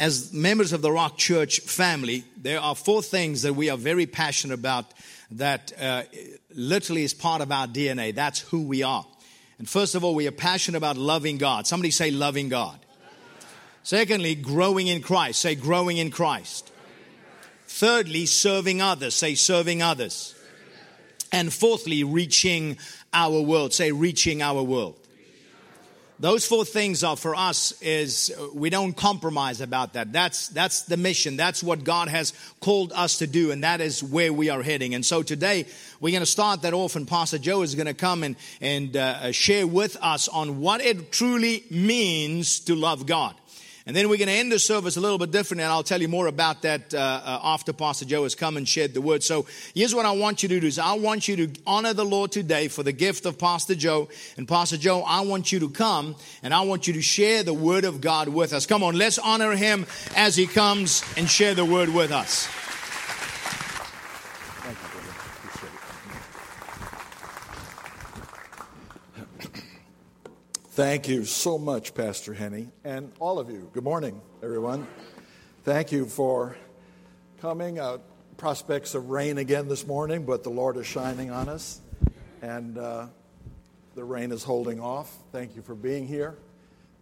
as members of the Rock Church family, there are four things that we are very passionate about that uh, literally is part of our DNA. That's who we are. And first of all, we are passionate about loving God. Somebody say loving God. Secondly, growing in Christ. Say growing in Christ. Thirdly, serving others. Say serving others. And fourthly, reaching our world. Say reaching our world. Those four things are for us is we don't compromise about that. That's, that's the mission. That's what God has called us to do. And that is where we are heading. And so today we're going to start that off and Pastor Joe is going to come and, and uh, share with us on what it truly means to love God. And then we're going to end the service a little bit different, and I'll tell you more about that uh, uh, after Pastor Joe has come and shared the word. So here's what I want you to do: is I want you to honor the Lord today for the gift of Pastor Joe. And Pastor Joe, I want you to come and I want you to share the word of God with us. Come on, let's honor him as he comes and share the word with us. Thank you so much, Pastor Henny, and all of you. Good morning, everyone. Thank you for coming. Uh, prospects of rain again this morning, but the Lord is shining on us, and uh, the rain is holding off. Thank you for being here.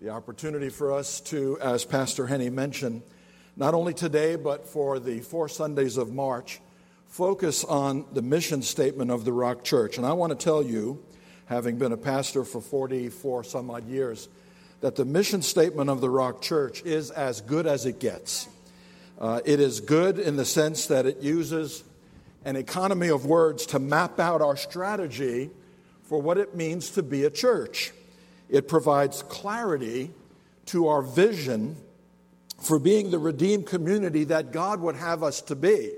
The opportunity for us to, as Pastor Henny mentioned, not only today, but for the four Sundays of March, focus on the mission statement of the Rock Church. And I want to tell you, having been a pastor for 44 some odd years, that the mission statement of the Rock Church is as good as it gets. Uh, it is good in the sense that it uses an economy of words to map out our strategy for what it means to be a church. It provides clarity to our vision for being the redeemed community that God would have us to be.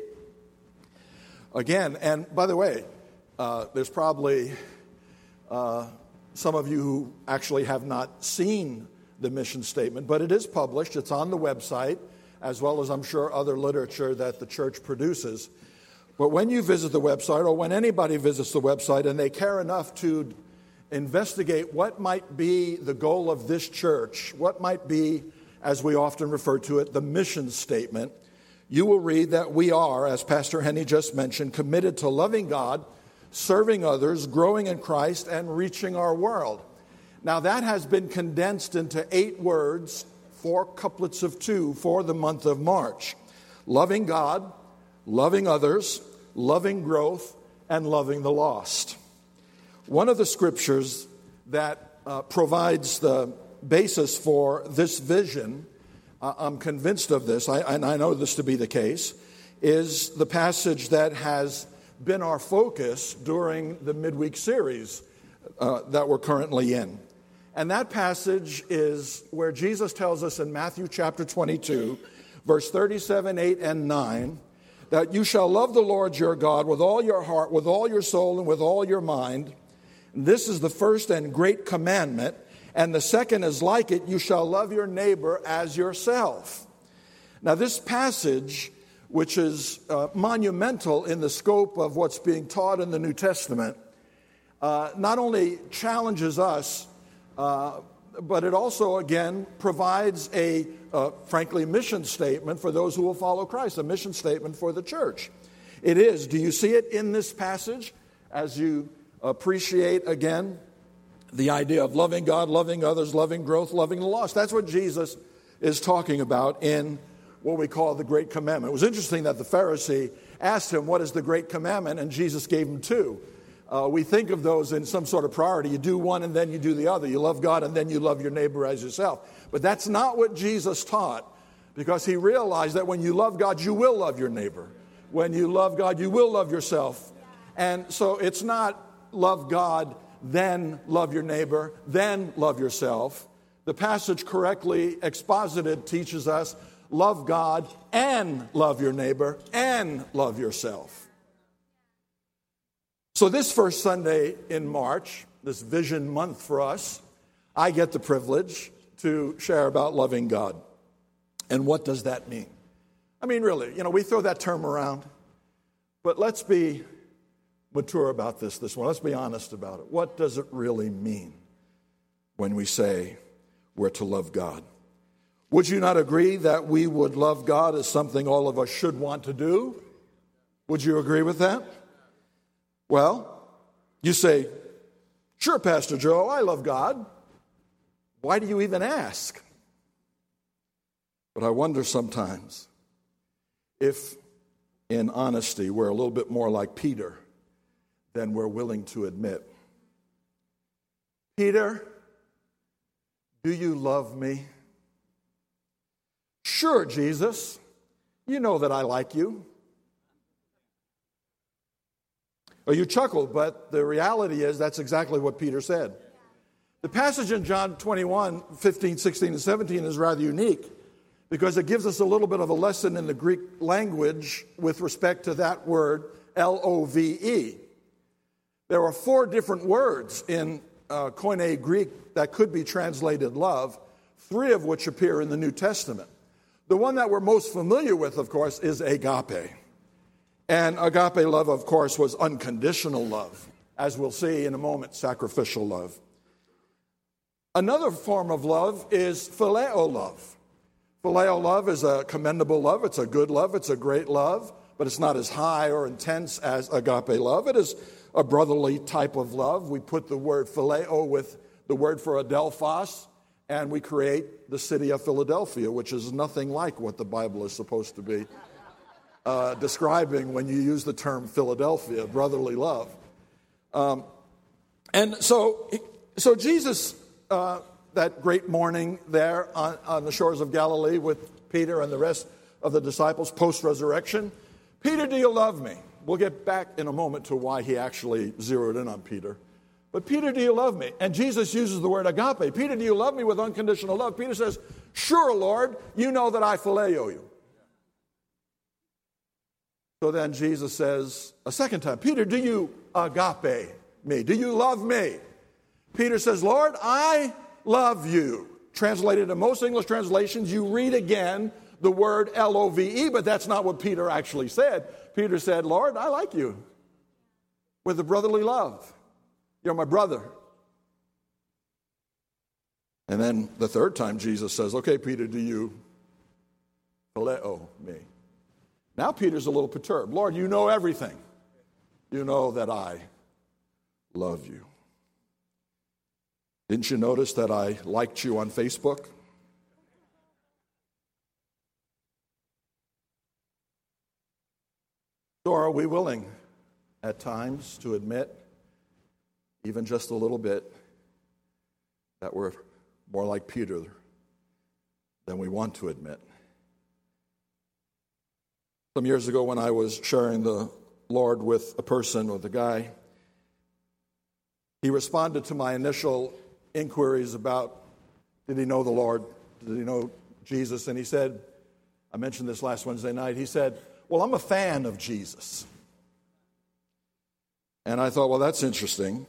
Again, and by the way, uh, there's probably uh, some of you who actually have not seen the mission statement, but it is published. It's on the website, as well as I'm sure other literature that the church produces. But when you visit the website, or when anybody visits the website and they care enough to investigate what might be the goal of this church, what might be, as we often refer to it, the mission statement, you will read that we are, as Pastor Henny just mentioned, committed to loving God serving others, growing in Christ, and reaching our world. Now, that has been condensed into eight words, four couplets of two for the month of March loving God, loving others, loving growth, and loving the lost. One of the scriptures that uh, provides the basis for this vision, uh, I'm convinced of this, I, and I know this to be the case, is the passage that has been our focus during the midweek series uh, that we're currently in. And that passage is where Jesus tells us in Matthew chapter 22, verse 37, 8, and 9, that you shall love the Lord your God with all your heart, with all your soul, and with all your mind. This is the first and great commandment. And the second is like it you shall love your neighbor as yourself. Now, this passage which is uh, monumental in the scope of what's being taught in the New Testament, uh, not only challenges us, uh, but it also, again, provides a, uh, frankly, mission statement for those who will follow Christ, a mission statement for the church. It is. Do you see it in this passage as you appreciate, again, the idea of loving God, loving others, loving growth, loving the lost? That's what Jesus is talking about in what we call the Great Commandment. It was interesting that the Pharisee asked him, What is the Great Commandment? And Jesus gave him two. Uh, we think of those in some sort of priority. You do one and then you do the other. You love God and then you love your neighbor as yourself. But that's not what Jesus taught because he realized that when you love God, you will love your neighbor. When you love God, you will love yourself. And so it's not love God, then love your neighbor, then love yourself. The passage correctly exposited teaches us love God and love your neighbor and love yourself. So, this first Sunday in March, this vision month for us, I get the privilege to share about loving God. And what does that mean? I mean, really, you know, we throw that term around, but let's be mature about this this one. Let's be honest about it. What does it really mean when we say we're to love God? Would you not agree that we would love God as something all of us should want to do? Would you agree with that? Well, you say, Sure, Pastor Joe, I love God. Why do you even ask? But I wonder sometimes if, in honesty, we're a little bit more like Peter than we're willing to admit. Peter, do you love me? Sure, Jesus. You know that I like you. Well, you chuckled, but the reality is that's exactly what Peter said. The passage in John 21, 15, 16, and 17 is rather unique because it gives us a little bit of a lesson in the Greek language with respect to that word, L O V E. There are four different words in uh, Koine Greek that could be translated love, three of which appear in the New Testament. The one that we're most familiar with, of course, is agape. And agape love, of course, was unconditional love, as we'll see in a moment, sacrificial love. Another form of love is phileo love. Phileo love is a commendable love, it's a good love, it's a great love, but it's not as high or intense as agape love. It is a brotherly type of love. We put the word phileo with the word for adelphos, and we create the city of Philadelphia, which is nothing like what the Bible is supposed to be uh, describing when you use the term Philadelphia, brotherly love. Um, and so, so Jesus, uh, that great morning there on, on the shores of Galilee with Peter and the rest of the disciples post resurrection, Peter, do you love me? We'll get back in a moment to why he actually zeroed in on Peter. But Peter, do you love me? And Jesus uses the word agape. Peter, do you love me with unconditional love? Peter says, Sure, Lord, you know that I phileo you. So then Jesus says a second time, Peter, do you agape me? Do you love me? Peter says, Lord, I love you. Translated in most English translations, you read again the word L O V E, but that's not what Peter actually said. Peter said, Lord, I like you with a brotherly love. You're my brother. And then the third time, Jesus says, Okay, Peter, do you phileo me? Now Peter's a little perturbed. Lord, you know everything. You know that I love you. Didn't you notice that I liked you on Facebook? So, are we willing at times to admit even just a little bit, that we're more like Peter than we want to admit. Some years ago, when I was sharing the Lord with a person, with a guy, he responded to my initial inquiries about did he know the Lord? Did he know Jesus? And he said, I mentioned this last Wednesday night, he said, Well, I'm a fan of Jesus. And I thought, well, that's interesting.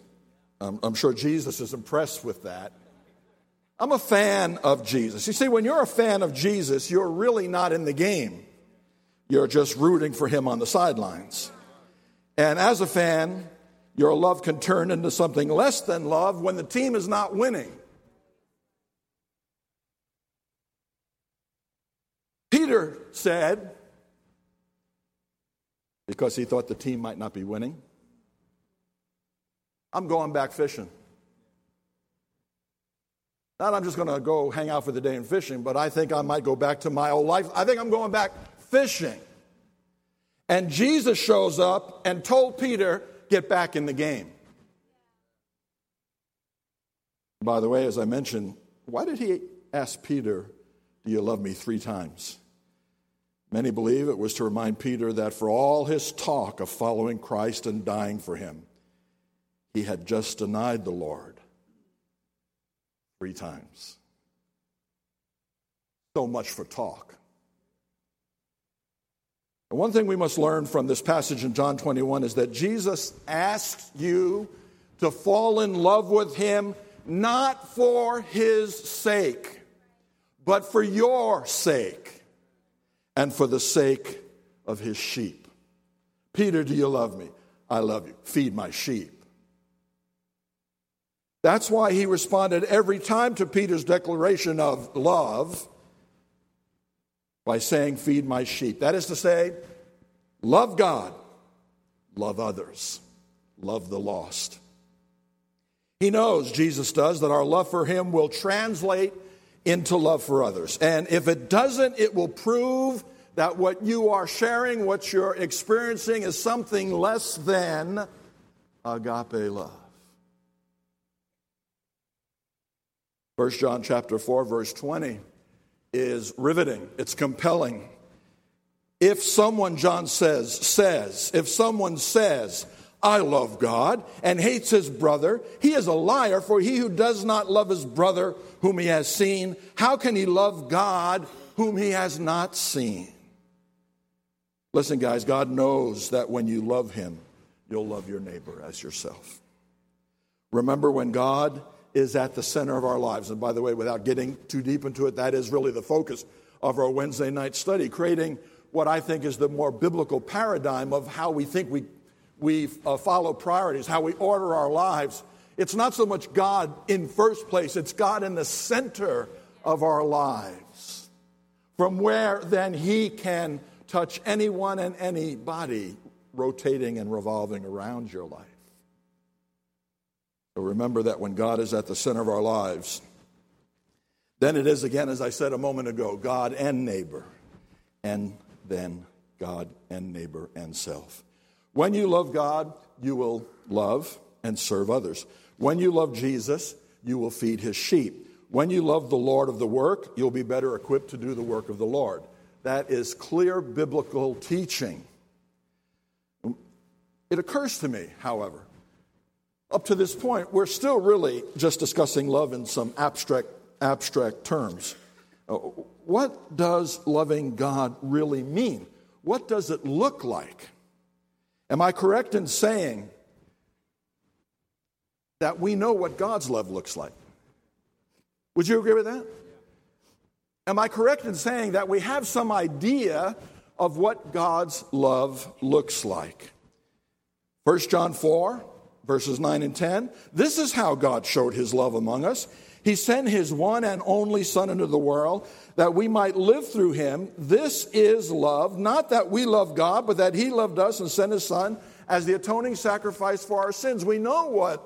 Um, I'm sure Jesus is impressed with that. I'm a fan of Jesus. You see, when you're a fan of Jesus, you're really not in the game. You're just rooting for him on the sidelines. And as a fan, your love can turn into something less than love when the team is not winning. Peter said, because he thought the team might not be winning, I'm going back fishing. Not I'm just going to go hang out for the day and fishing, but I think I might go back to my old life. I think I'm going back fishing. And Jesus shows up and told Peter, get back in the game. By the way, as I mentioned, why did he ask Peter, Do you love me three times? Many believe it was to remind Peter that for all his talk of following Christ and dying for him, he had just denied the Lord three times. So much for talk. And one thing we must learn from this passage in John 21 is that Jesus asked you to fall in love with him not for his sake, but for your sake and for the sake of his sheep. Peter, do you love me? I love you. Feed my sheep. That's why he responded every time to Peter's declaration of love by saying, Feed my sheep. That is to say, love God, love others, love the lost. He knows, Jesus does, that our love for Him will translate into love for others. And if it doesn't, it will prove that what you are sharing, what you're experiencing, is something less than agape love. 1 John chapter 4 verse 20 is riveting. It's compelling. If someone John says says, if someone says, I love God and hates his brother, he is a liar, for he who does not love his brother whom he has seen, how can he love God whom he has not seen? Listen, guys, God knows that when you love him, you'll love your neighbor as yourself. Remember when God is at the center of our lives. And by the way, without getting too deep into it, that is really the focus of our Wednesday night study, creating what I think is the more biblical paradigm of how we think we, we uh, follow priorities, how we order our lives. It's not so much God in first place, it's God in the center of our lives. From where then He can touch anyone and anybody rotating and revolving around your life. So remember that when God is at the center of our lives, then it is again, as I said a moment ago, God and neighbor, and then God and neighbor and self. When you love God, you will love and serve others. When you love Jesus, you will feed his sheep. When you love the Lord of the work, you'll be better equipped to do the work of the Lord. That is clear biblical teaching. It occurs to me, however, up to this point, we're still really just discussing love in some abstract, abstract terms. Uh, what does loving God really mean? What does it look like? Am I correct in saying that we know what God's love looks like? Would you agree with that? Am I correct in saying that we have some idea of what God's love looks like? 1 John 4 verses 9 and 10. This is how God showed his love among us. He sent his one and only Son into the world that we might live through him. This is love, not that we love God, but that he loved us and sent his Son as the atoning sacrifice for our sins. We know what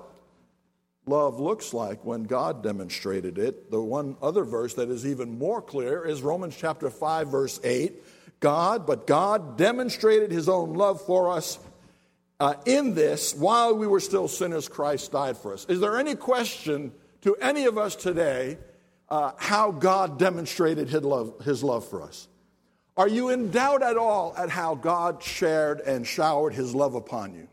love looks like when God demonstrated it. The one other verse that is even more clear is Romans chapter 5, verse 8. God, but God demonstrated his own love for us uh, in this, while we were still sinners, Christ died for us. Is there any question to any of us today uh, how God demonstrated his love, his love for us? Are you in doubt at all at how God shared and showered his love upon you?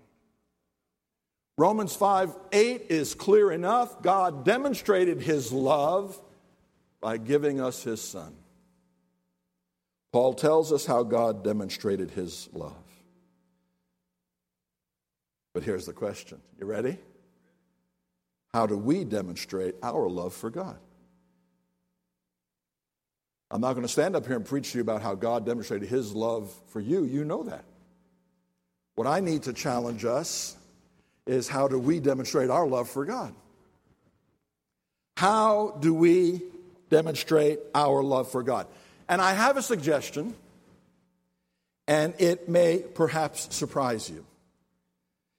Romans 5 8 is clear enough. God demonstrated his love by giving us his son. Paul tells us how God demonstrated his love. But here's the question you ready? How do we demonstrate our love for God? I'm not going to stand up here and preach to you about how God demonstrated his love for you. You know that. What I need to challenge us is how do we demonstrate our love for God? How do we demonstrate our love for God? And I have a suggestion, and it may perhaps surprise you.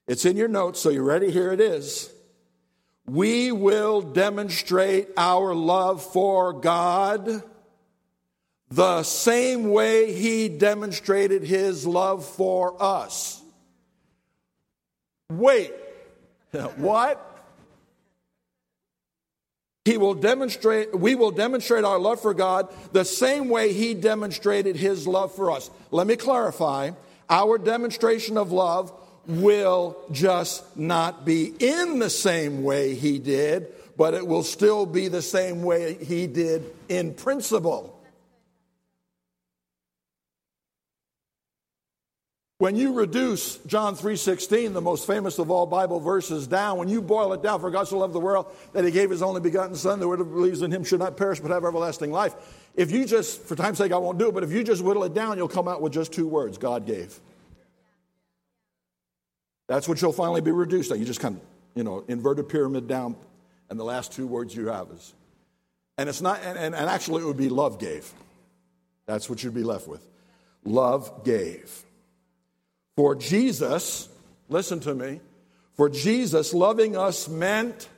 It's in your notes, so you're ready? Here it is. We will demonstrate our love for God the same way He demonstrated His love for us. Wait, what? He will demonstrate, we will demonstrate our love for God the same way He demonstrated His love for us. Let me clarify. Our demonstration of love will just not be in the same way he did, but it will still be the same way he did in principle. When you reduce John 3:16, the most famous of all Bible verses down, when you boil it down, for God so loved the world that he gave his only begotten son, that whoever believes in him should not perish but have everlasting life. If you just, for time's sake, I won't do it, but if you just whittle it down, you'll come out with just two words God gave. That's what you'll finally be reduced to. You just kind of, you know, inverted pyramid down, and the last two words you have is, and it's not, and, and, and actually it would be love gave. That's what you'd be left with. Love gave. For Jesus, listen to me, for Jesus loving us meant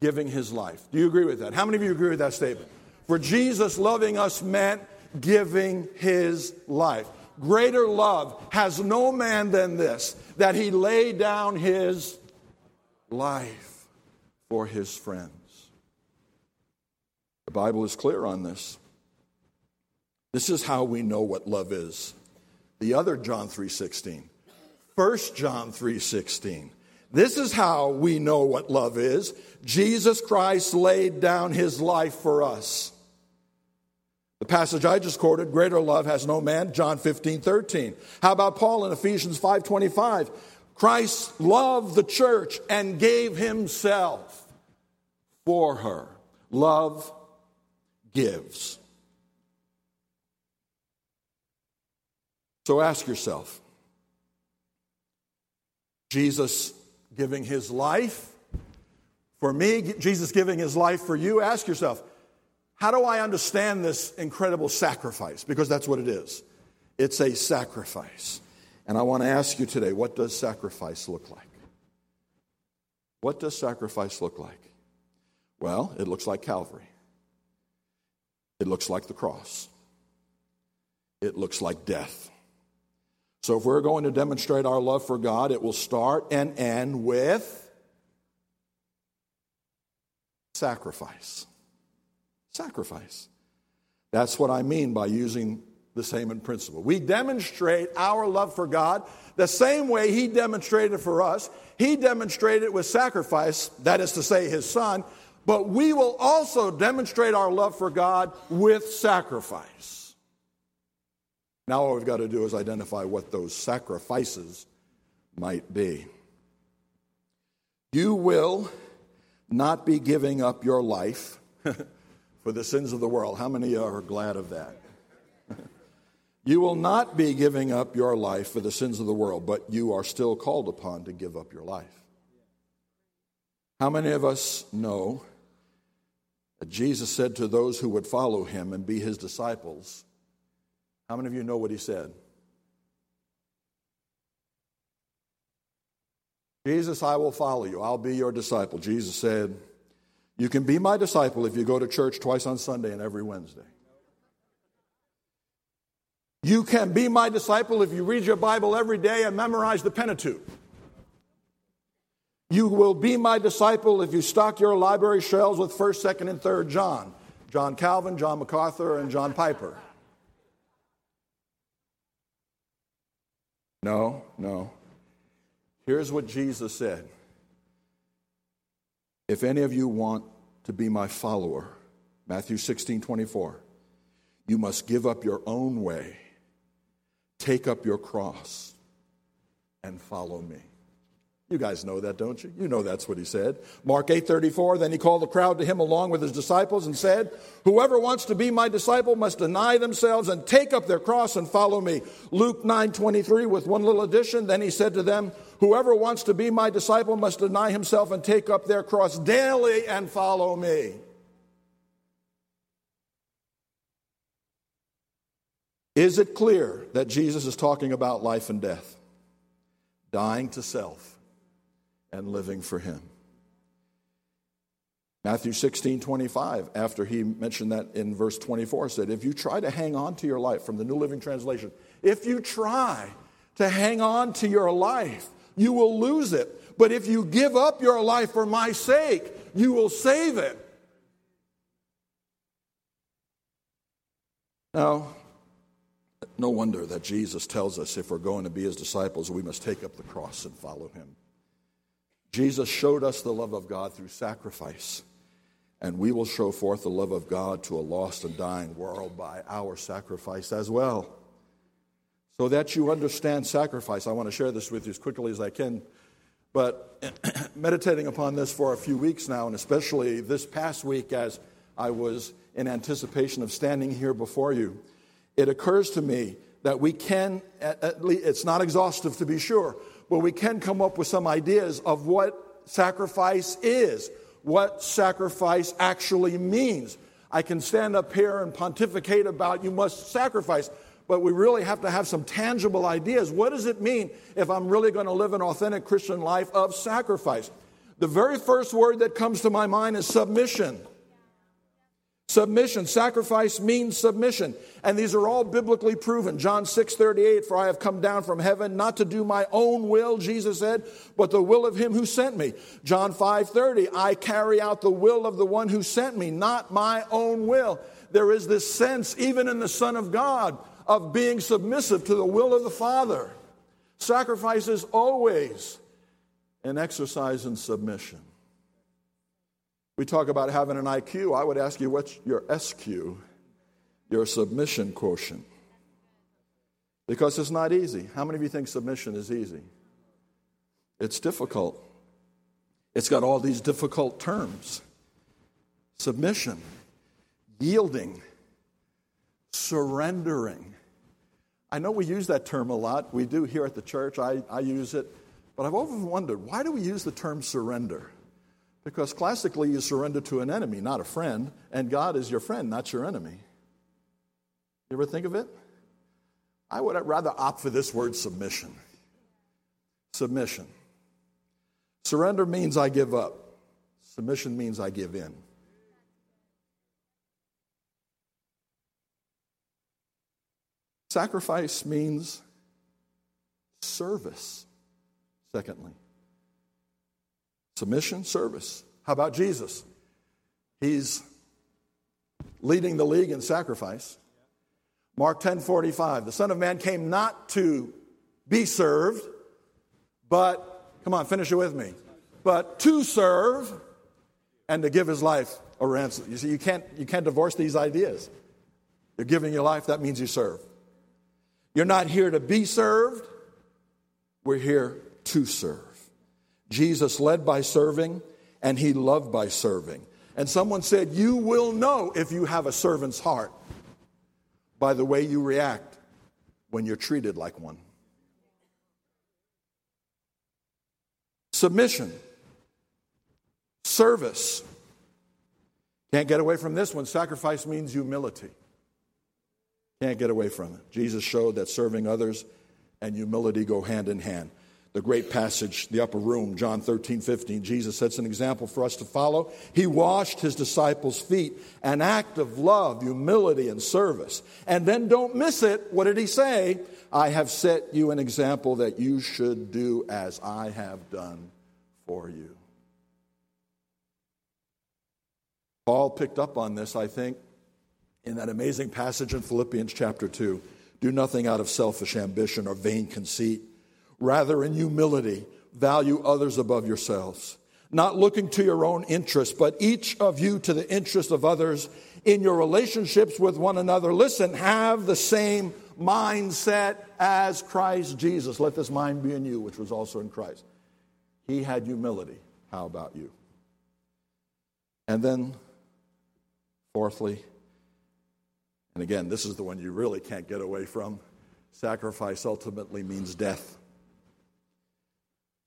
giving his life. Do you agree with that? How many of you agree with that statement? For Jesus loving us meant giving his life. Greater love has no man than this, that he lay down his life for his friends. The Bible is clear on this. This is how we know what love is. The other John 3:16. 1 John 3:16. This is how we know what love is. Jesus Christ laid down his life for us. The passage I just quoted, greater love has no man, John 15, 13. How about Paul in Ephesians 5, 25? Christ loved the church and gave himself for her. Love gives. So ask yourself Jesus giving his life for me, Jesus giving his life for you. Ask yourself, how do I understand this incredible sacrifice? Because that's what it is. It's a sacrifice. And I want to ask you today what does sacrifice look like? What does sacrifice look like? Well, it looks like Calvary, it looks like the cross, it looks like death. So, if we're going to demonstrate our love for God, it will start and end with sacrifice. Sacrifice. That's what I mean by using the same in principle. We demonstrate our love for God the same way He demonstrated for us. He demonstrated it with sacrifice, that is to say, His Son, but we will also demonstrate our love for God with sacrifice. Now, all we've got to do is identify what those sacrifices might be. You will not be giving up your life for the sins of the world. How many are glad of that? you will not be giving up your life for the sins of the world, but you are still called upon to give up your life. How many of us know that Jesus said to those who would follow him and be his disciples, how many of you know what he said? Jesus, I will follow you. I'll be your disciple. Jesus said, You can be my disciple if you go to church twice on Sunday and every Wednesday. You can be my disciple if you read your Bible every day and memorize the Pentateuch. You will be my disciple if you stock your library shelves with 1st, 2nd, and 3rd John. John Calvin, John MacArthur, and John Piper. No, no. Here's what Jesus said If any of you want to be my follower, Matthew 16 24, you must give up your own way, take up your cross, and follow me. You guys know that, don't you? You know that's what he said. Mark 8:34, then he called the crowd to him along with his disciples and said, "Whoever wants to be my disciple must deny themselves and take up their cross and follow me." Luke 9:23 with one little addition, then he said to them, "Whoever wants to be my disciple must deny himself and take up their cross daily and follow me." Is it clear that Jesus is talking about life and death? Dying to self and living for Him. Matthew 16, 25, after he mentioned that in verse 24, said, If you try to hang on to your life, from the New Living Translation, if you try to hang on to your life, you will lose it. But if you give up your life for my sake, you will save it. Now, no wonder that Jesus tells us if we're going to be his disciples, we must take up the cross and follow him. Jesus showed us the love of God through sacrifice, and we will show forth the love of God to a lost and dying world by our sacrifice as well. So that you understand sacrifice, I want to share this with you as quickly as I can. But meditating upon this for a few weeks now, and especially this past week as I was in anticipation of standing here before you, it occurs to me that we can, at least, it's not exhaustive to be sure, but we can come up with some ideas of what sacrifice is, what sacrifice actually means. I can stand up here and pontificate about you must sacrifice, but we really have to have some tangible ideas. What does it mean if I'm really going to live an authentic Christian life of sacrifice? The very first word that comes to my mind is submission. Submission, sacrifice means submission. And these are all biblically proven. John 6 38, for I have come down from heaven not to do my own will, Jesus said, but the will of him who sent me. John 5 30, I carry out the will of the one who sent me, not my own will. There is this sense, even in the Son of God, of being submissive to the will of the Father. Sacrifice is always an exercise in submission. We talk about having an IQ. I would ask you, what's your SQ, your submission quotient? Because it's not easy. How many of you think submission is easy? It's difficult. It's got all these difficult terms submission, yielding, surrendering. I know we use that term a lot. We do here at the church. I, I use it. But I've often wondered why do we use the term surrender? Because classically, you surrender to an enemy, not a friend, and God is your friend, not your enemy. You ever think of it? I would rather opt for this word submission. Submission. Surrender means I give up, submission means I give in. Sacrifice means service, secondly. Submission, service. How about Jesus? He's leading the league in sacrifice. Mark 10 45. The Son of Man came not to be served, but, come on, finish it with me, but to serve and to give his life a ransom. You see, you can't, you can't divorce these ideas. You're giving your life, that means you serve. You're not here to be served, we're here to serve. Jesus led by serving, and he loved by serving. And someone said, You will know if you have a servant's heart by the way you react when you're treated like one. Submission, service. Can't get away from this one. Sacrifice means humility. Can't get away from it. Jesus showed that serving others and humility go hand in hand the great passage, the upper room, John 13, 15. Jesus sets an example for us to follow. He washed his disciples' feet, an act of love, humility, and service. And then don't miss it. What did he say? I have set you an example that you should do as I have done for you. Paul picked up on this, I think, in that amazing passage in Philippians chapter 2. Do nothing out of selfish ambition or vain conceit Rather, in humility, value others above yourselves, not looking to your own interests, but each of you to the interests of others in your relationships with one another. Listen, have the same mindset as Christ Jesus. Let this mind be in you, which was also in Christ. He had humility. How about you? And then, fourthly, and again, this is the one you really can't get away from sacrifice ultimately means death.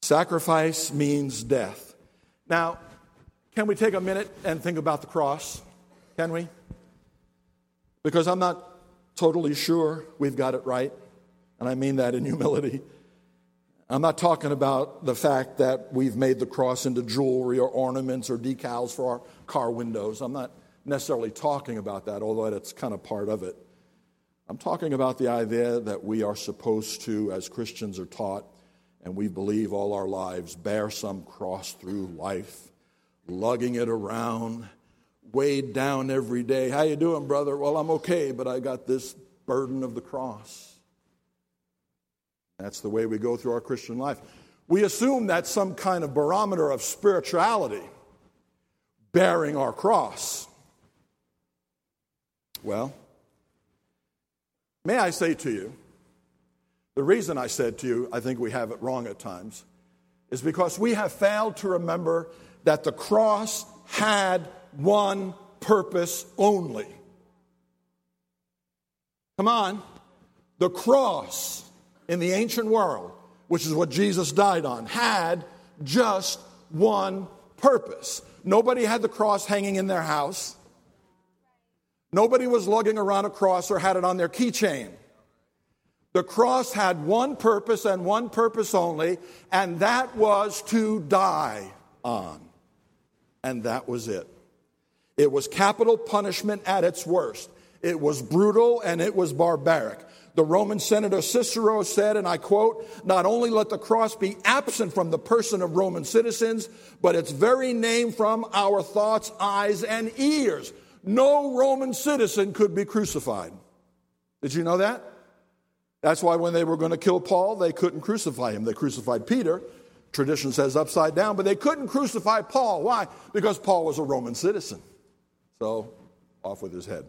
Sacrifice means death. Now, can we take a minute and think about the cross? Can we? Because I'm not totally sure we've got it right, and I mean that in humility. I'm not talking about the fact that we've made the cross into jewelry or ornaments or decals for our car windows. I'm not necessarily talking about that, although that's kind of part of it. I'm talking about the idea that we are supposed to, as Christians are taught, and we believe all our lives bear some cross through life, lugging it around, weighed down every day. How you doing, brother? Well, I'm okay, but I got this burden of the cross. That's the way we go through our Christian life. We assume that's some kind of barometer of spirituality, bearing our cross. Well, may I say to you, the reason I said to you, I think we have it wrong at times, is because we have failed to remember that the cross had one purpose only. Come on. The cross in the ancient world, which is what Jesus died on, had just one purpose. Nobody had the cross hanging in their house. Nobody was lugging around a cross or had it on their keychain. The cross had one purpose and one purpose only, and that was to die on. And that was it. It was capital punishment at its worst. It was brutal and it was barbaric. The Roman Senator Cicero said, and I quote, not only let the cross be absent from the person of Roman citizens, but its very name from our thoughts, eyes, and ears. No Roman citizen could be crucified. Did you know that? That's why when they were going to kill Paul, they couldn't crucify him. They crucified Peter. Tradition says upside down, but they couldn't crucify Paul. Why? Because Paul was a Roman citizen. So, off with his head.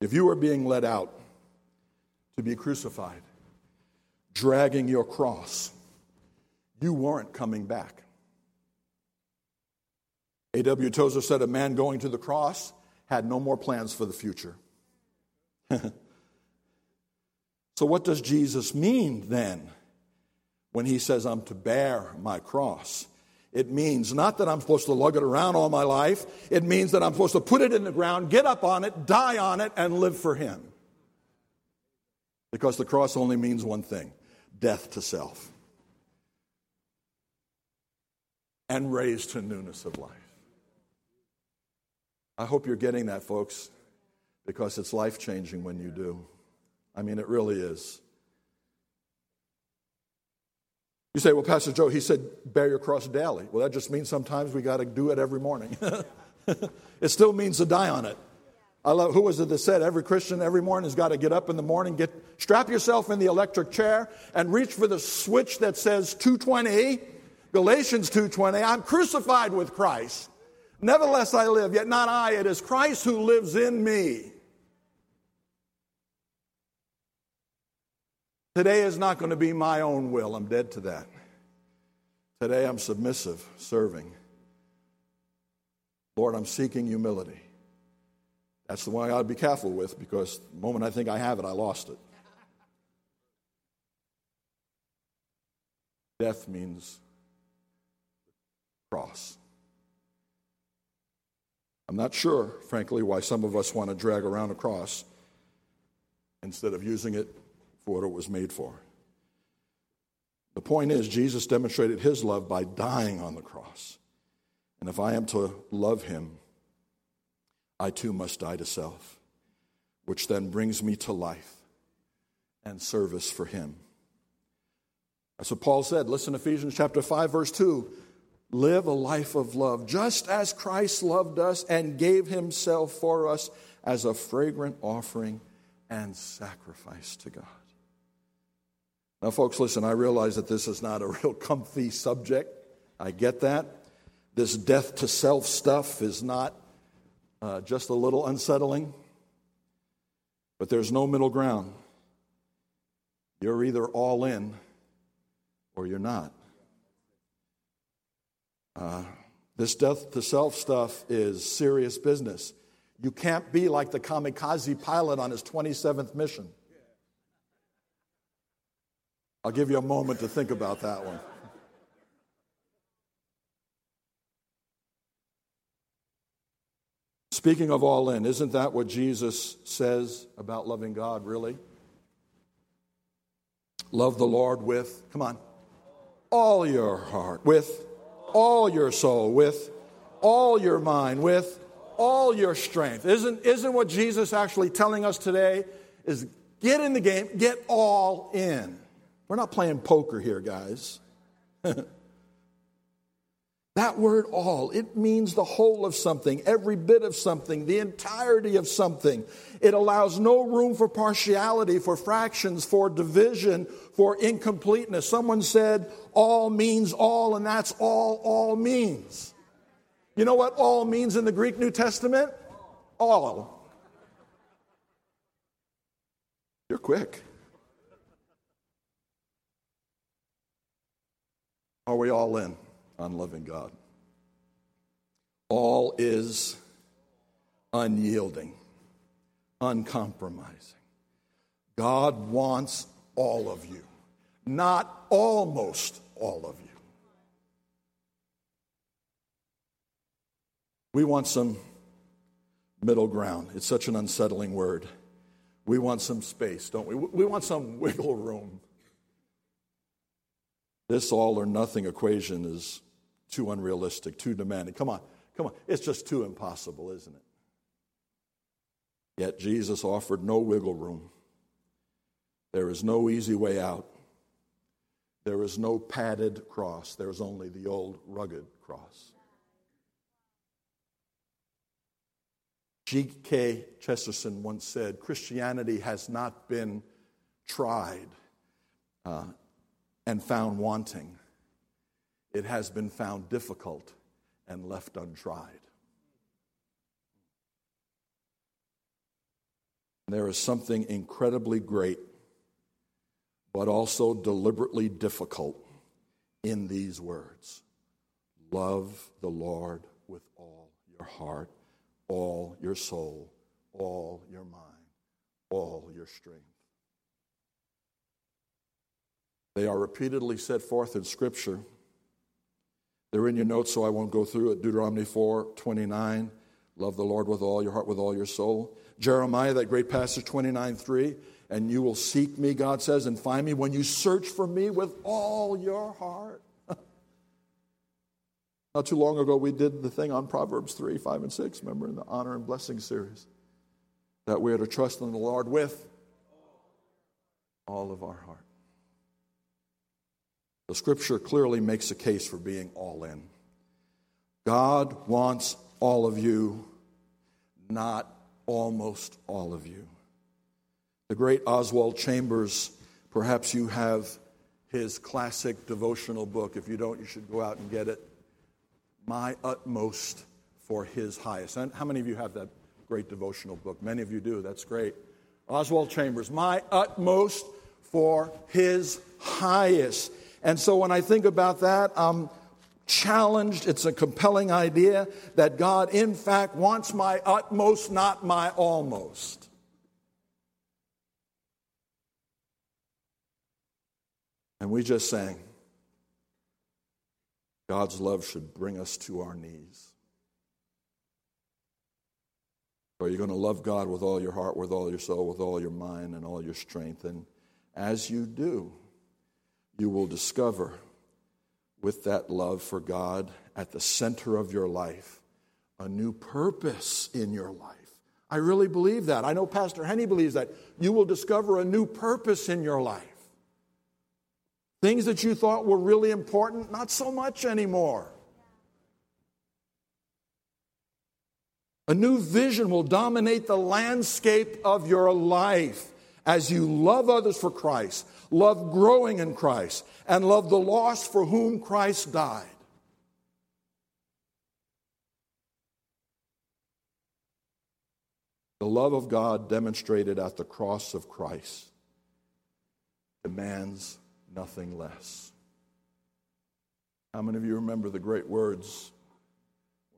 If you were being led out to be crucified, dragging your cross, you weren't coming back. A.W. Tozer said a man going to the cross had no more plans for the future. so, what does Jesus mean then when he says, I'm to bear my cross? It means not that I'm supposed to lug it around all my life. It means that I'm supposed to put it in the ground, get up on it, die on it, and live for Him. Because the cross only means one thing death to self and raised to newness of life. I hope you're getting that, folks, because it's life changing when you do. I mean, it really is. You say, well, Pastor Joe, he said, bear your cross daily. Well, that just means sometimes we got to do it every morning. it still means to die on it. I love, who was it that said every Christian every morning has got to get up in the morning, get, strap yourself in the electric chair and reach for the switch that says 220, Galatians 220, I'm crucified with Christ. Nevertheless I live, yet not I, it is Christ who lives in me. Today is not going to be my own will. I'm dead to that. Today I'm submissive, serving. Lord, I'm seeking humility. That's the one I got to be careful with because the moment I think I have it, I lost it. Death means cross. I'm not sure, frankly, why some of us want to drag around a cross instead of using it for what it was made for. The point is, Jesus demonstrated his love by dying on the cross. And if I am to love him, I too must die to self, which then brings me to life and service for him. That's what Paul said. Listen, Ephesians chapter 5, verse 2. Live a life of love, just as Christ loved us and gave himself for us as a fragrant offering and sacrifice to God. Now, folks, listen, I realize that this is not a real comfy subject. I get that. This death to self stuff is not uh, just a little unsettling, but there's no middle ground. You're either all in or you're not. Uh, this death to self stuff is serious business. You can't be like the kamikaze pilot on his 27th mission. I'll give you a moment to think about that one. Speaking of all in, isn't that what Jesus says about loving God, really? Love the Lord with, come on, all your heart, with all your soul, with all your mind, with all your strength. Isn't, isn't what Jesus actually telling us today is get in the game, get all in. We're not playing poker here, guys. that word all, it means the whole of something, every bit of something, the entirety of something. It allows no room for partiality, for fractions, for division, for incompleteness. Someone said all means all, and that's all all means. You know what all means in the Greek New Testament? All. You're quick. Are we all in on loving God? All is unyielding, uncompromising. God wants all of you, not almost all of you. We want some middle ground. It's such an unsettling word. We want some space, don't we? We want some wiggle room. This all or nothing equation is too unrealistic, too demanding. Come on, come on. It's just too impossible, isn't it? Yet Jesus offered no wiggle room. There is no easy way out. There is no padded cross. There is only the old rugged cross. G.K. Chesterton once said Christianity has not been tried uh, and found wanting, it has been found difficult and left untried. There is something incredibly great, but also deliberately difficult in these words Love the Lord with all your heart, all your soul, all your mind, all your strength. They are repeatedly set forth in Scripture. They're in your notes, so I won't go through it. Deuteronomy 4 29. Love the Lord with all your heart, with all your soul. Jeremiah, that great passage, 29 3. And you will seek me, God says, and find me when you search for me with all your heart. Not too long ago, we did the thing on Proverbs 3, 5, and 6, remember, in the honor and blessing series. That we are to trust in the Lord with all of our heart. The scripture clearly makes a case for being all in. God wants all of you, not almost all of you. The great Oswald Chambers, perhaps you have his classic devotional book. If you don't, you should go out and get it. My Utmost for His Highest. And how many of you have that great devotional book? Many of you do. That's great. Oswald Chambers, My Utmost for His Highest. And so when I think about that, I'm challenged. It's a compelling idea that God, in fact, wants my utmost, not my almost. And we just sang, God's love should bring us to our knees. Are you going to love God with all your heart, with all your soul, with all your mind, and all your strength? And as you do, you will discover with that love for God at the center of your life a new purpose in your life. I really believe that. I know Pastor Henny believes that. You will discover a new purpose in your life. Things that you thought were really important, not so much anymore. A new vision will dominate the landscape of your life as you love others for Christ, love growing in Christ, and love the lost for whom Christ died. The love of God demonstrated at the cross of Christ demands nothing less. How many of you remember the great words,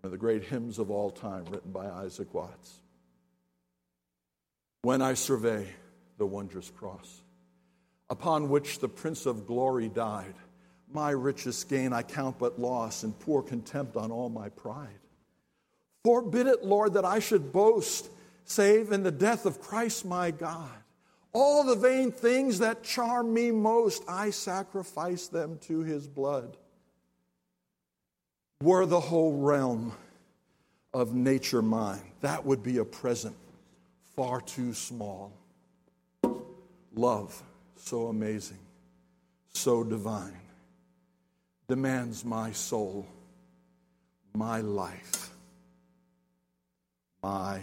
one of the great hymns of all time, written by Isaac Watts? When I survey the wondrous cross, upon which the Prince of Glory died, my richest gain I count but loss and pour contempt on all my pride. Forbid it, Lord, that I should boast, save in the death of Christ my God. All the vain things that charm me most, I sacrifice them to his blood. Were the whole realm of nature mine, that would be a present far too small. Love, so amazing, so divine, demands my soul, my life, my